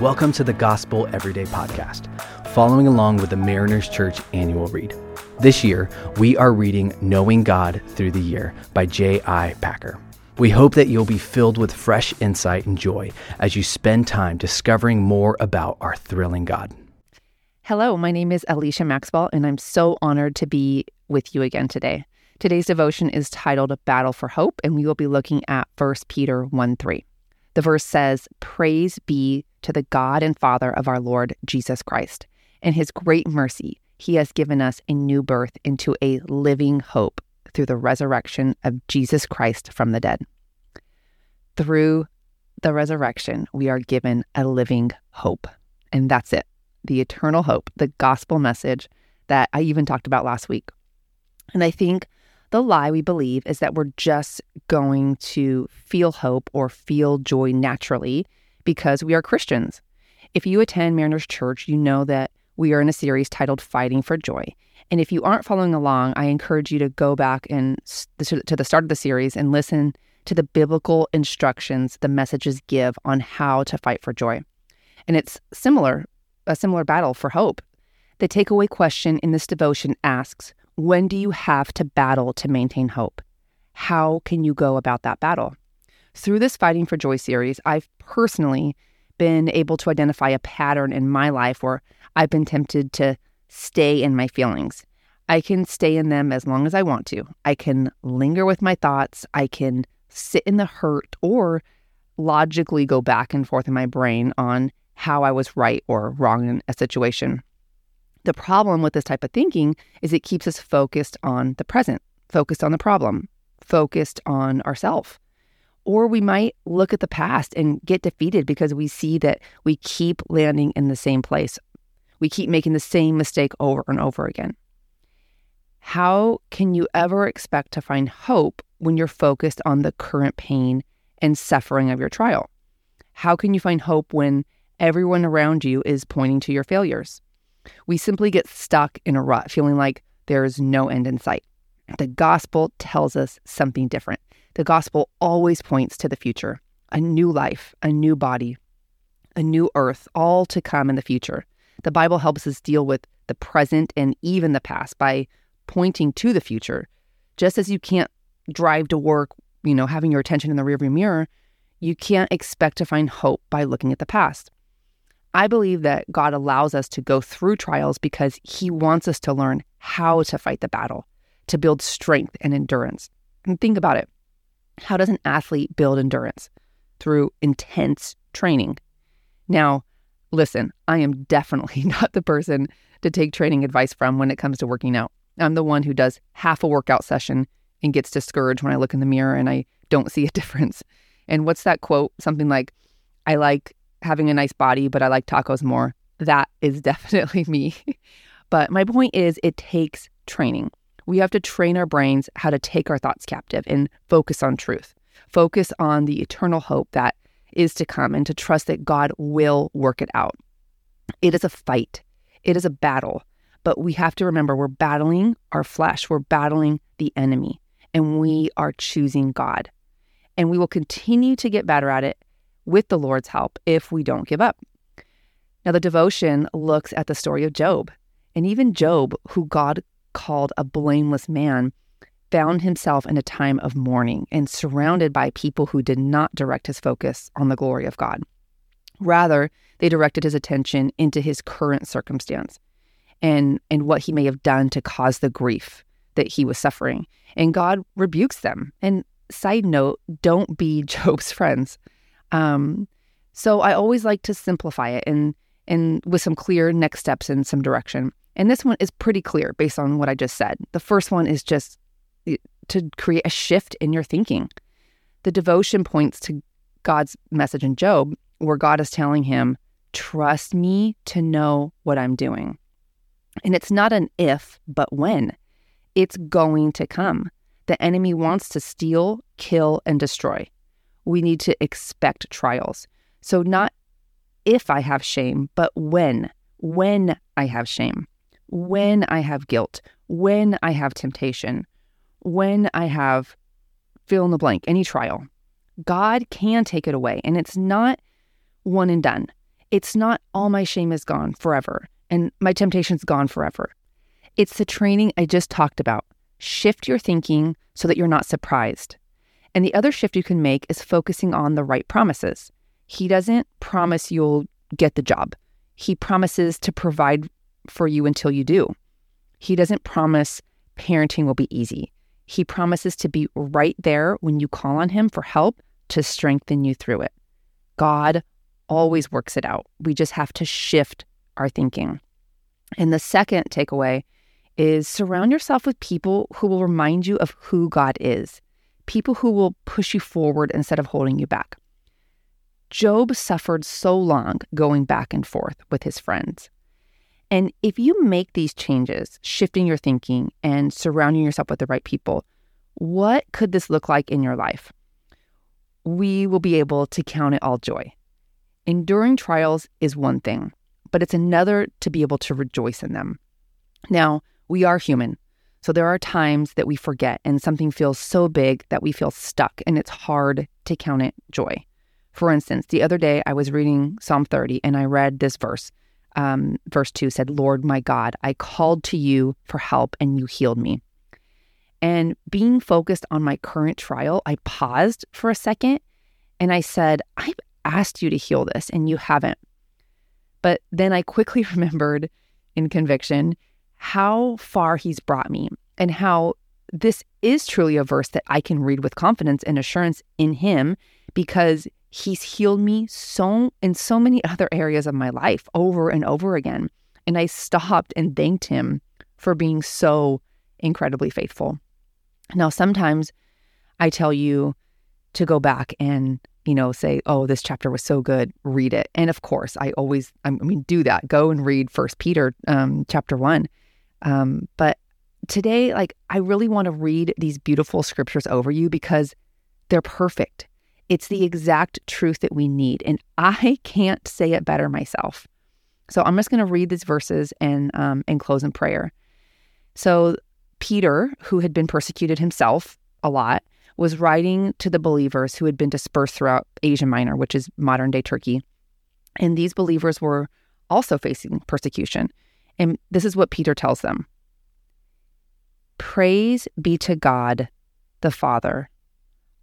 Welcome to the Gospel Everyday Podcast, following along with the Mariners Church annual read. This year, we are reading Knowing God Through the Year by J.I. Packer. We hope that you'll be filled with fresh insight and joy as you spend time discovering more about our thrilling God. Hello, my name is Alicia Maxwell, and I'm so honored to be with you again today. Today's devotion is titled Battle for Hope, and we will be looking at 1 Peter 1 3. The verse says, Praise be to the God and Father of our Lord Jesus Christ. In his great mercy, he has given us a new birth into a living hope through the resurrection of Jesus Christ from the dead. Through the resurrection, we are given a living hope. And that's it the eternal hope, the gospel message that I even talked about last week. And I think the lie we believe is that we're just going to feel hope or feel joy naturally because we are Christians. If you attend Mariners Church, you know that we are in a series titled Fighting for Joy. And if you aren't following along, I encourage you to go back and to the start of the series and listen to the biblical instructions the messages give on how to fight for joy. And it's similar, a similar battle for hope. The takeaway question in this devotion asks when do you have to battle to maintain hope? How can you go about that battle? Through this Fighting for Joy series, I've personally been able to identify a pattern in my life where I've been tempted to stay in my feelings. I can stay in them as long as I want to. I can linger with my thoughts. I can sit in the hurt or logically go back and forth in my brain on how I was right or wrong in a situation. The problem with this type of thinking is it keeps us focused on the present, focused on the problem, focused on ourself. Or we might look at the past and get defeated because we see that we keep landing in the same place. We keep making the same mistake over and over again. How can you ever expect to find hope when you're focused on the current pain and suffering of your trial? How can you find hope when everyone around you is pointing to your failures? We simply get stuck in a rut, feeling like there is no end in sight. The gospel tells us something different. The gospel always points to the future a new life, a new body, a new earth, all to come in the future. The Bible helps us deal with the present and even the past by pointing to the future. Just as you can't drive to work, you know, having your attention in the rearview mirror, you can't expect to find hope by looking at the past. I believe that God allows us to go through trials because He wants us to learn how to fight the battle, to build strength and endurance. And think about it how does an athlete build endurance? Through intense training. Now, listen, I am definitely not the person to take training advice from when it comes to working out. I'm the one who does half a workout session and gets discouraged when I look in the mirror and I don't see a difference. And what's that quote? Something like, I like having a nice body, but I like tacos more. That is definitely me. but my point is, it takes training. We have to train our brains how to take our thoughts captive and focus on truth, focus on the eternal hope that is to come, and to trust that God will work it out. It is a fight, it is a battle, but we have to remember we're battling our flesh, we're battling the enemy, and we are choosing God. And we will continue to get better at it with the Lord's help if we don't give up. Now, the devotion looks at the story of Job. And even Job, who God called a blameless man, found himself in a time of mourning and surrounded by people who did not direct his focus on the glory of God. Rather, they directed his attention into his current circumstance and, and what he may have done to cause the grief that he was suffering. And God rebukes them. And side note, don't be Job's friends. Um, so I always like to simplify it and and with some clear next steps and some direction. And this one is pretty clear based on what I just said. The first one is just eh, to create a shift in your thinking. The devotion points to God's message in Job, where God is telling him, Trust me to know what I'm doing. And it's not an if, but when. It's going to come. The enemy wants to steal, kill, and destroy we need to expect trials. So, not if I have shame, but when, when I have shame, when I have guilt, when I have temptation, when I have fill in the blank, any trial. God can take it away. And it's not one and done. It's not all my shame is gone forever and my temptation's gone forever. It's the training I just talked about. Shift your thinking so that you're not surprised. And the other shift you can make is focusing on the right promises. He doesn't promise you'll get the job, He promises to provide for you until you do. He doesn't promise parenting will be easy. He promises to be right there when you call on Him for help to strengthen you through it. God always works it out. We just have to shift our thinking. And the second takeaway is surround yourself with people who will remind you of who God is, people who will push you forward instead of holding you back. Job suffered so long going back and forth with his friends. And if you make these changes, shifting your thinking and surrounding yourself with the right people, what could this look like in your life? We will be able to count it all joy. Enduring trials is one thing, but it's another to be able to rejoice in them. Now, we are human. So there are times that we forget and something feels so big that we feel stuck and it's hard to count it joy. For instance, the other day I was reading Psalm 30 and I read this verse. Um, verse 2 said, Lord my God, I called to you for help and you healed me. And being focused on my current trial, I paused for a second and I said, I've asked you to heal this and you haven't. But then I quickly remembered in conviction how far he's brought me and how this is truly a verse that I can read with confidence and assurance in him because he's healed me so in so many other areas of my life over and over again. And I stopped and thanked him for being so incredibly faithful. Now, sometimes I tell you to go back and you know, say, "Oh, this chapter was so good, read it." And of course, I always, I mean, do that. Go and read First Peter, um, chapter one. Um, but today, like, I really want to read these beautiful scriptures over you because they're perfect. It's the exact truth that we need, and I can't say it better myself. So I'm just going to read these verses and um, and close in prayer. So Peter, who had been persecuted himself a lot, was writing to the believers who had been dispersed throughout Asia Minor, which is modern day Turkey. And these believers were also facing persecution. And this is what Peter tells them Praise be to God, the Father,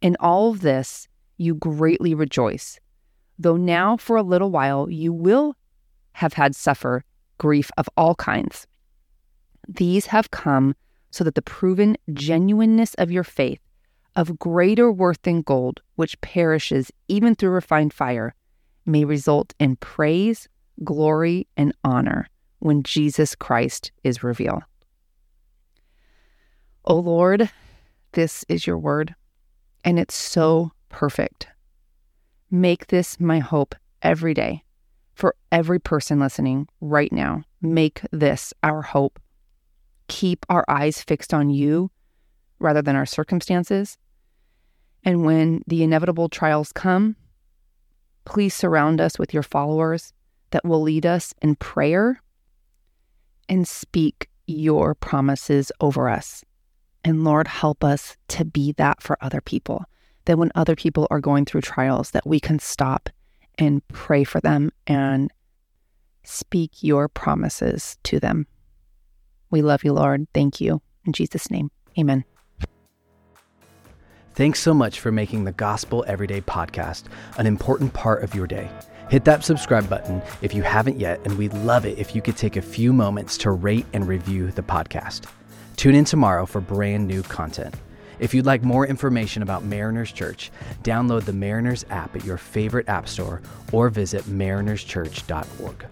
In all of this, you greatly rejoice, though now for a little while you will have had suffer grief of all kinds. These have come so that the proven genuineness of your faith, of greater worth than gold, which perishes even through refined fire, may result in praise, glory, and honor when Jesus Christ is revealed. O Lord, this is your word, and it's so perfect. Make this my hope every day for every person listening right now. Make this our hope keep our eyes fixed on you rather than our circumstances. And when the inevitable trials come, please surround us with your followers that will lead us in prayer and speak your promises over us. And Lord, help us to be that for other people. That when other people are going through trials, that we can stop and pray for them and speak your promises to them. We love you, Lord. Thank you. In Jesus' name, amen. Thanks so much for making the Gospel Everyday podcast an important part of your day. Hit that subscribe button if you haven't yet, and we'd love it if you could take a few moments to rate and review the podcast. Tune in tomorrow for brand new content. If you'd like more information about Mariners Church, download the Mariners app at your favorite app store or visit marinerschurch.org.